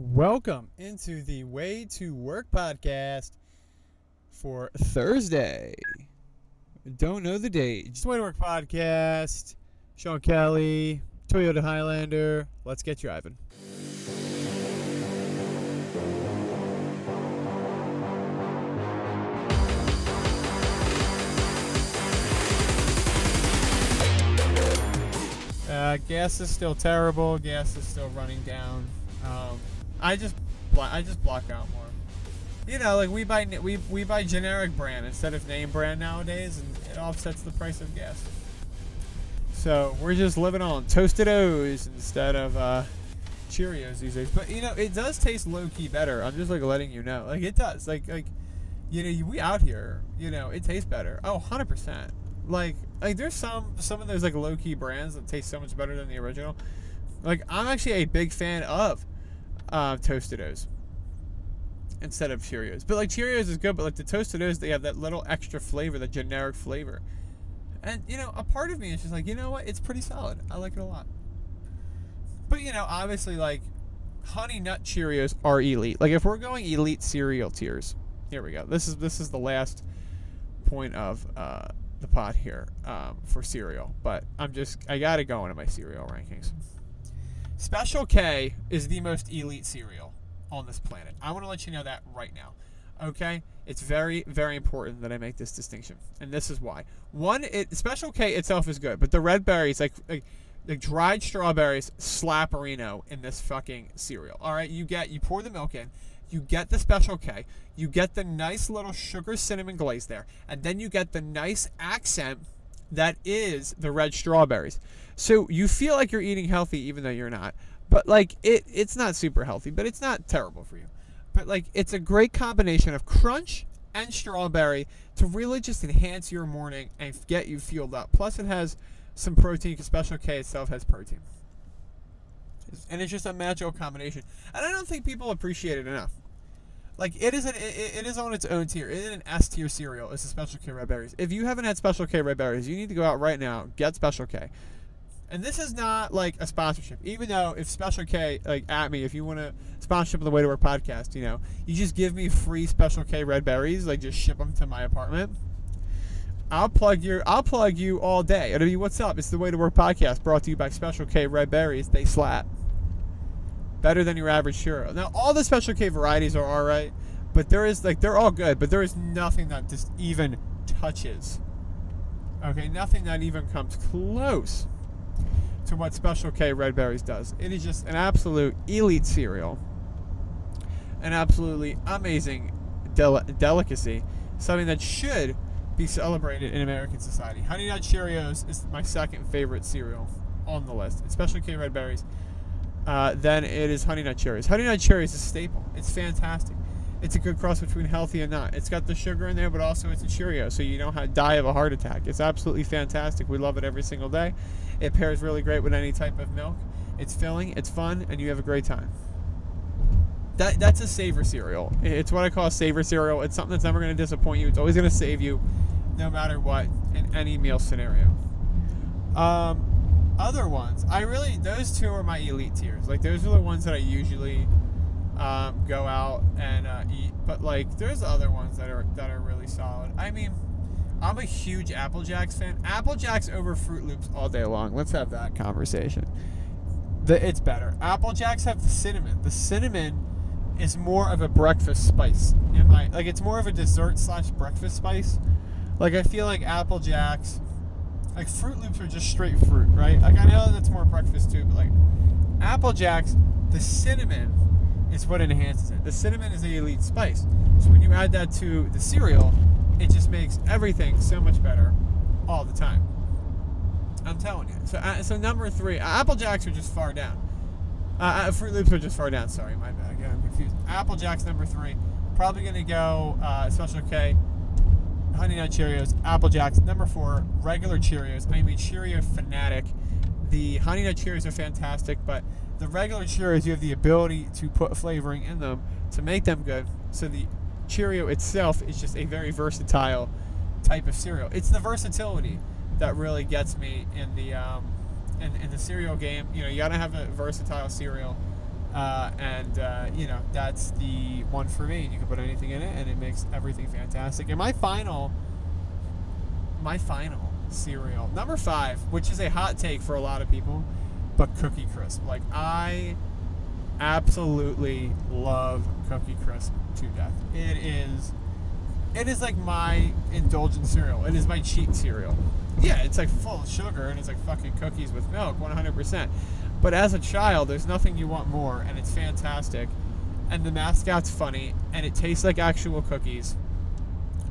Welcome into the Way to Work podcast for Thursday. Don't know the date. Just Way to Work podcast. Sean Kelly, Toyota Highlander. Let's get driving. Uh, gas is still terrible. Gas is still running down. Um, I just I just block out more. You know, like we buy we we buy generic brand instead of name brand nowadays, and it offsets the price of gas. So we're just living on toasted O's instead of uh, Cheerios these days. But you know, it does taste low key better. I'm just like letting you know, like it does. Like like you know, we out here, you know, it tastes better. Oh, 100 percent. Like like there's some some of those like low key brands that taste so much better than the original. Like I'm actually a big fan of uh, Tostitos instead of Cheerios. But like Cheerios is good, but like the Tostitos, they have that little extra flavor, the generic flavor. And you know, a part of me is just like, you know what? It's pretty solid. I like it a lot. But you know, obviously, like Honey Nut Cheerios are elite. Like if we're going elite cereal tiers, here we go. This is this is the last point of uh, the pot here um, for cereal. But I'm just I gotta go into my cereal rankings. Special K is the most elite cereal on this planet. I want to let you know that right now. Okay? It's very, very important that I make this distinction. And this is why. One, it Special K itself is good, but the red berries, like, like the dried strawberries, slap Reno in this fucking cereal. Alright, you get you pour the milk in, you get the Special K, you get the nice little sugar cinnamon glaze there, and then you get the nice accent that is the red strawberries. So you feel like you're eating healthy even though you're not. But like it it's not super healthy, but it's not terrible for you. But like it's a great combination of crunch and strawberry to really just enhance your morning and get you fueled up. Plus it has some protein because Special K itself has protein. And it's just a magical combination. And I don't think people appreciate it enough. Like it is an it, it is on its own tier. It is an S tier cereal. It's a Special K red berries. If you haven't had Special K red berries, you need to go out right now get Special K. And this is not like a sponsorship. Even though if Special K like at me, if you want to sponsorship of the Way to Work podcast, you know, you just give me free Special K red berries, like just ship them to my apartment. I'll plug your I'll plug you all day. It'll be what's up. It's the Way to Work podcast brought to you by Special K red berries. They slap better than your average churro. Now, all the Special K varieties are all right, but there is like they're all good, but there is nothing that just even touches. Okay, nothing that even comes close to what Special K Red Berries does. It is just an absolute elite cereal, an absolutely amazing del- delicacy, something that should be celebrated in American society. Honey Nut Cheerios is my second favorite cereal on the list. Special K Red Berries uh, then it is Honey Nut Cheerios. Honey Nut Cheerios is a staple. It's fantastic. It's a good cross between healthy and not. It's got the sugar in there, but also it's a Cheerio, so you don't have, die of a heart attack. It's absolutely fantastic. We love it every single day. It pairs really great with any type of milk. It's filling, it's fun, and you have a great time. That, that's a savor cereal. It's what I call a savor cereal. It's something that's never going to disappoint you. It's always going to save you, no matter what, in any meal scenario. Um, other ones, I really those two are my elite tiers. Like those are the ones that I usually um, go out and uh, eat. But like there's other ones that are that are really solid. I mean, I'm a huge Apple Jacks fan. Apple Jacks over Froot Loops all day long. Let's have that conversation. The, it's better. Apple Jacks have the cinnamon. The cinnamon is more of a breakfast spice. In my like it's more of a dessert slash breakfast spice. Like I feel like Apple Jacks like Froot Loops are just straight fruit, right? Like I know that's more breakfast too, but like Apple Jacks, the cinnamon is what enhances it. The cinnamon is the elite spice. So when you add that to the cereal, it just makes everything so much better all the time. I'm telling you. So, uh, so number three, Apple Jacks are just far down. Uh, uh, Froot Loops are just far down. Sorry, my bad. I'm confused. Apple Jacks number three. Probably gonna go uh, Special K. Honey Nut Cheerios, Apple Jacks. Number four, regular Cheerios. I'm a Cheerio fanatic. The Honey Nut Cheerios are fantastic, but the regular Cheerios, you have the ability to put flavoring in them to make them good. So the Cheerio itself is just a very versatile type of cereal. It's the versatility that really gets me in the um, in, in the cereal game. You know, you gotta have a versatile cereal Uh, and uh, you know that's the one for me. You can put anything in it, and it makes everything fantastic. And my final, my final cereal number five, which is a hot take for a lot of people, but Cookie Crisp. Like I absolutely love Cookie Crisp to death. It is, it is like my indulgent cereal. It is my cheat cereal. Yeah, it's like full of sugar and it's like fucking cookies with milk, 100%. But as a child, there's nothing you want more, and it's fantastic. And the mascot's funny, and it tastes like actual cookies,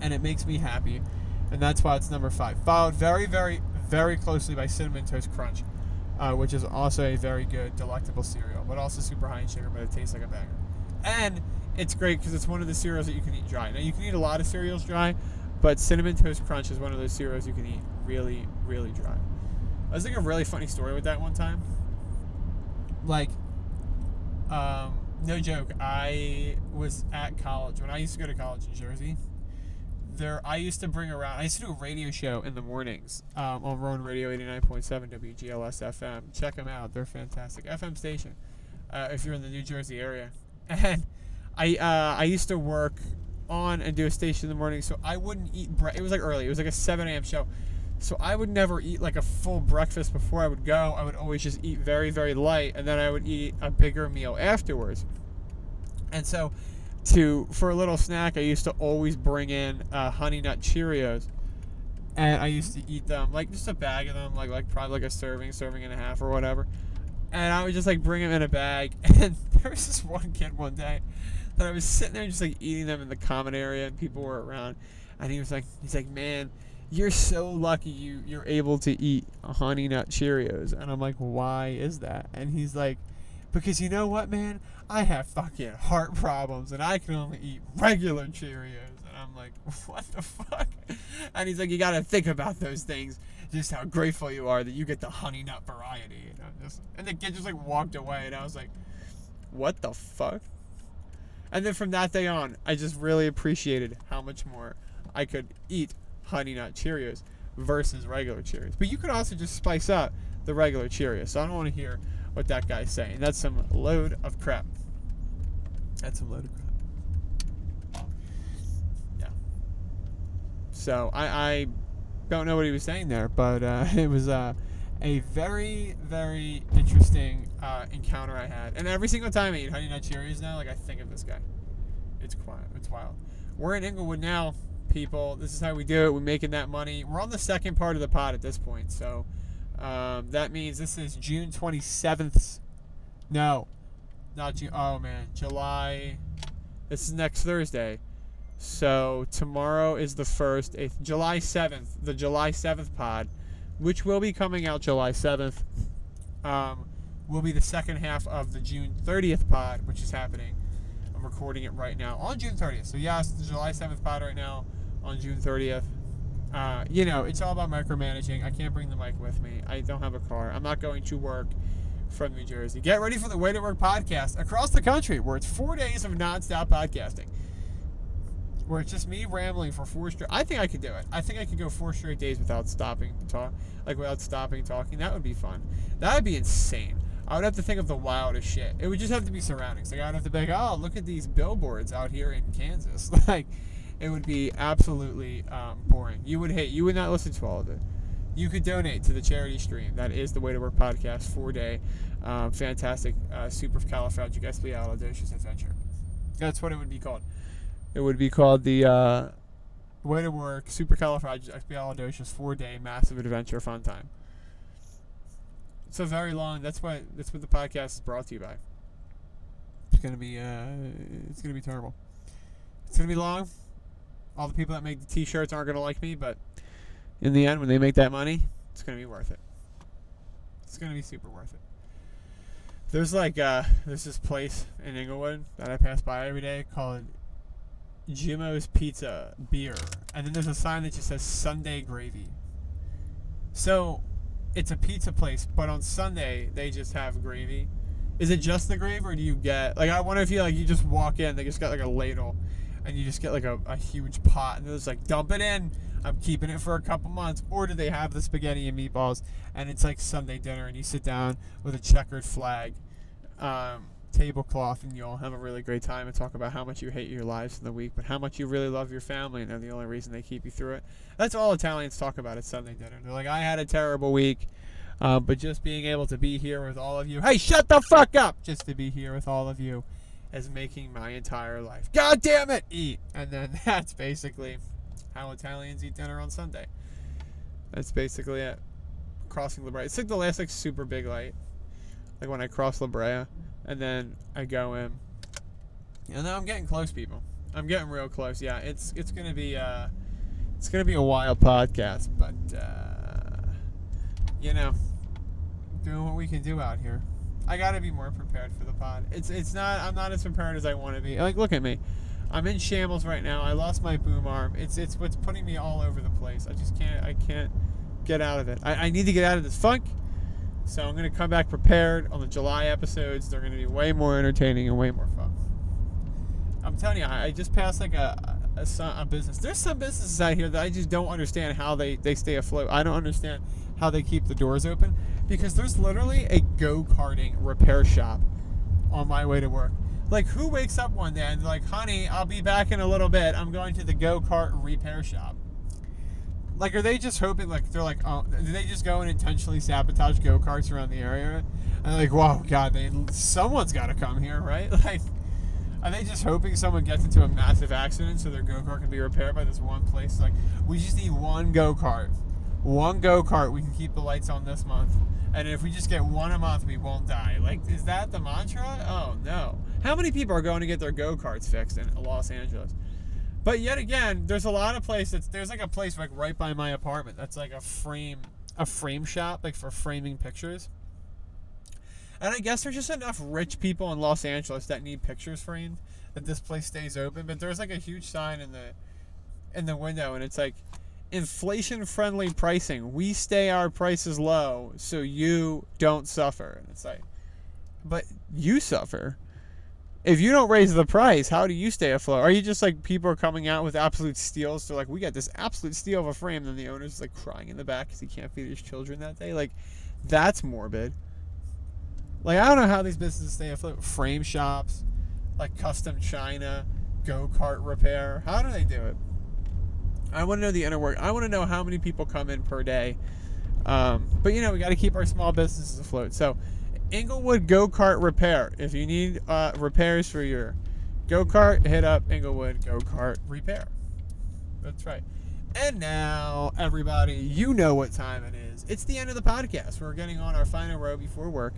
and it makes me happy. And that's why it's number five. Followed very, very, very closely by Cinnamon Toast Crunch, uh, which is also a very good, delectable cereal, but also super high in sugar, but it tastes like a banger. And it's great because it's one of the cereals that you can eat dry. Now, you can eat a lot of cereals dry, but Cinnamon Toast Crunch is one of those cereals you can eat really, really dry. I was thinking a really funny story with that one time like um, no joke i was at college when i used to go to college in jersey there i used to bring around i used to do a radio show in the mornings um, on rowan radio 89.7 wgls fm check them out they're fantastic. Fm station uh, if you're in the new jersey area. And i uh, i used to work on and do a station in the morning so i wouldn't eat bread it was like early it was like a 7 a.m show so I would never eat like a full breakfast before I would go. I would always just eat very, very light, and then I would eat a bigger meal afterwards. And so, to for a little snack, I used to always bring in uh, Honey Nut Cheerios, and I used to eat them like just a bag of them, like like probably like a serving, serving and a half or whatever. And I would just like bring them in a bag. And there was this one kid one day that I was sitting there just like eating them in the common area, and people were around, and he was like, he's like, man you're so lucky you you're able to eat honey nut Cheerios. And I'm like, why is that? And he's like, because you know what, man? I have fucking heart problems and I can only eat regular Cheerios. And I'm like, what the fuck? And he's like, you gotta think about those things. Just how grateful you are that you get the honey nut variety. And, I'm just, and the kid just like walked away and I was like, what the fuck? And then from that day on, I just really appreciated how much more I could eat Honey Nut Cheerios versus regular Cheerios. But you could also just spice up the regular Cheerios. So I don't want to hear what that guy's saying. That's some load of crap. That's some load of crap. Yeah. So I, I don't know what he was saying there, but uh, it was uh, a very, very interesting uh, encounter I had. And every single time I eat Honey Nut Cheerios now, like I think of this guy. It's quiet. It's wild. We're in Inglewood now people. This is how we do it. We're making that money. We're on the second part of the pod at this point. So um, that means this is June 27th. No, not June. Oh, man. July. This is next Thursday. So tomorrow is the first, eighth, July 7th, the July 7th pod, which will be coming out July 7th. Um, will be the second half of the June 30th pod, which is happening. I'm recording it right now on June 30th. So, yes, the July 7th pod right now on June 30th. Uh, you know, it's all about micromanaging. I can't bring the mic with me. I don't have a car. I'm not going to work from New Jersey. Get ready for the Way to Work podcast across the country, where it's four days of nonstop podcasting. Where it's just me rambling for four straight. I think I could do it. I think I could go four straight days without stopping to talk, like without stopping talking. That would be fun. That would be insane. I would have to think of the wildest shit. It would just have to be surroundings. Like I would have to be like, oh, look at these billboards out here in Kansas. like it would be absolutely um, boring. You would hate. You would not listen to all of it. You could donate to the charity stream. That is the Way to Work podcast four day, um, fantastic uh, supercalifragilisticexpialidocious adventure. That's what it would be called. It would be called the uh, Way to Work supercalifragilisticexpialidocious four day massive adventure fun time. So very long. That's what that's what the podcast is brought to you by. It's gonna be uh, it's gonna be terrible. It's gonna be long all the people that make the t-shirts aren't going to like me, but in the end, when they make that money, it's going to be worth it. It's going to be super worth it. There's like uh, there's this place in Inglewood that I pass by every day called Jimo's Pizza Beer, and then there's a sign that just says Sunday Gravy. So, it's a pizza place, but on Sunday they just have gravy. Is it just the gravy, or do you get like I wonder if you like you just walk in, they just got like a ladle and you just get like a, a huge pot and it's like dump it in i'm keeping it for a couple months or do they have the spaghetti and meatballs and it's like sunday dinner and you sit down with a checkered flag um, tablecloth and you all have a really great time and talk about how much you hate your lives in the week, but how much you really love your family and they're the only reason they keep you through it. That's all Italians talk about at Sunday dinner. They're like, I had a terrible week, uh, but just being able to be here with all of you, hey, shut the fuck up! Just to be here with all of you is making my entire life. God damn it! Eat! And then that's basically how Italians eat dinner on Sunday. That's basically it. Crossing La Brea. It's like the last like super big light. Like when I cross La Brea and then I go in. And now I'm getting close, people. I'm getting real close. Yeah, it's it's gonna be uh it's gonna be a wild podcast, but uh you know, doing what we can do out here. I gotta be more prepared for the pod. It's it's not I'm not as prepared as I want to be. Like look at me. I'm in shambles right now. I lost my boom arm. It's it's what's putting me all over the place. I just can't I can't get out of it. I, I need to get out of this funk. So I'm gonna come back prepared on the July episodes. They're gonna be way more entertaining and way more fun. I'm telling you, I, I just passed like a, a, a business. There's some businesses out here that I just don't understand how they they stay afloat. I don't understand how they keep the doors open because there's literally a go karting repair shop on my way to work. Like, who wakes up one day and like, honey, I'll be back in a little bit. I'm going to the go kart repair shop. Like, are they just hoping? Like, they're like, oh, do they just go and intentionally sabotage go karts around the area? And like, wow, God, they someone's got to come here, right? Like, are they just hoping someone gets into a massive accident so their go kart can be repaired by this one place? Like, we just need one go kart, one go kart. We can keep the lights on this month, and if we just get one a month, we won't die. Like, is that the mantra? Oh no! How many people are going to get their go karts fixed in Los Angeles? But yet again, there's a lot of places. There's like a place like right by my apartment that's like a frame, a frame shop like for framing pictures. And I guess there's just enough rich people in Los Angeles that need pictures framed that this place stays open. But there's like a huge sign in the in the window, and it's like inflation friendly pricing. We stay our prices low so you don't suffer. And it's like, but you suffer if you don't raise the price, how do you stay afloat? Are you just like people are coming out with absolute steals? So like we got this absolute steal of a frame, then the owner's like crying in the back because he can't feed his children that day. Like that's morbid. Like I don't know how these businesses stay afloat. Frame shops, like custom china, go kart repair. How do they do it? I want to know the inner work. I want to know how many people come in per day. Um, but you know we got to keep our small businesses afloat. So Inglewood Go Kart Repair. If you need uh, repairs for your go kart, hit up Inglewood Go Kart Repair. That's right. And now, everybody, you know what time it is. It's the end of the podcast. We're getting on our final row before work.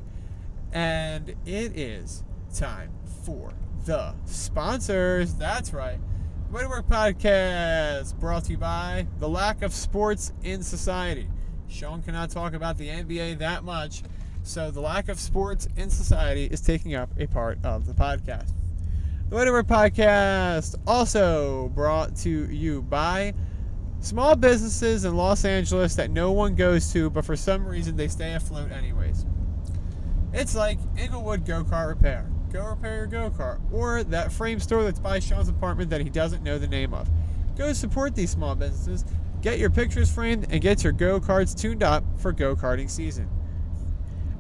And it is time for the sponsors. That's right. Way to Work Podcast brought to you by the lack of sports in society. Sean cannot talk about the NBA that much so the lack of sports in society is taking up a part of the podcast. The Way to Work podcast also brought to you by small businesses in Los Angeles that no one goes to, but for some reason they stay afloat anyways. It's like Inglewood Go Kart Repair. Go repair your go kart. Or that frame store that's by Sean's apartment that he doesn't know the name of. Go support these small businesses, get your pictures framed, and get your go karts tuned up for go karting season.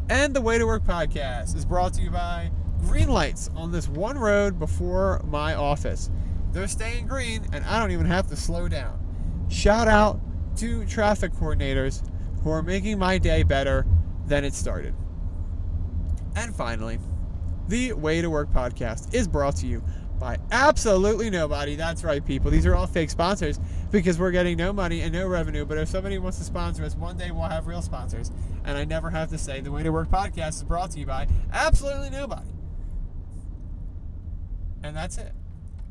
And the Way to Work podcast is brought to you by Green Lights on this one road before my office. They're staying green, and I don't even have to slow down. Shout out to traffic coordinators who are making my day better than it started. And finally, the Way to Work podcast is brought to you by absolutely nobody. That's right, people. These are all fake sponsors because we're getting no money and no revenue. But if somebody wants to sponsor us, one day we'll have real sponsors. And I never have to say the Way to Work podcast is brought to you by absolutely nobody. And that's it.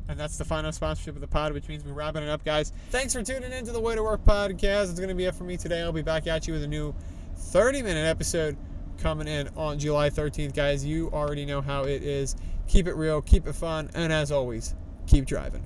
And that's the final sponsorship of the pod, which means we're wrapping it up, guys. Thanks for tuning in to the Way to Work podcast. It's going to be it for me today. I'll be back at you with a new 30 minute episode coming in on July 13th, guys. You already know how it is. Keep it real, keep it fun, and as always, keep driving.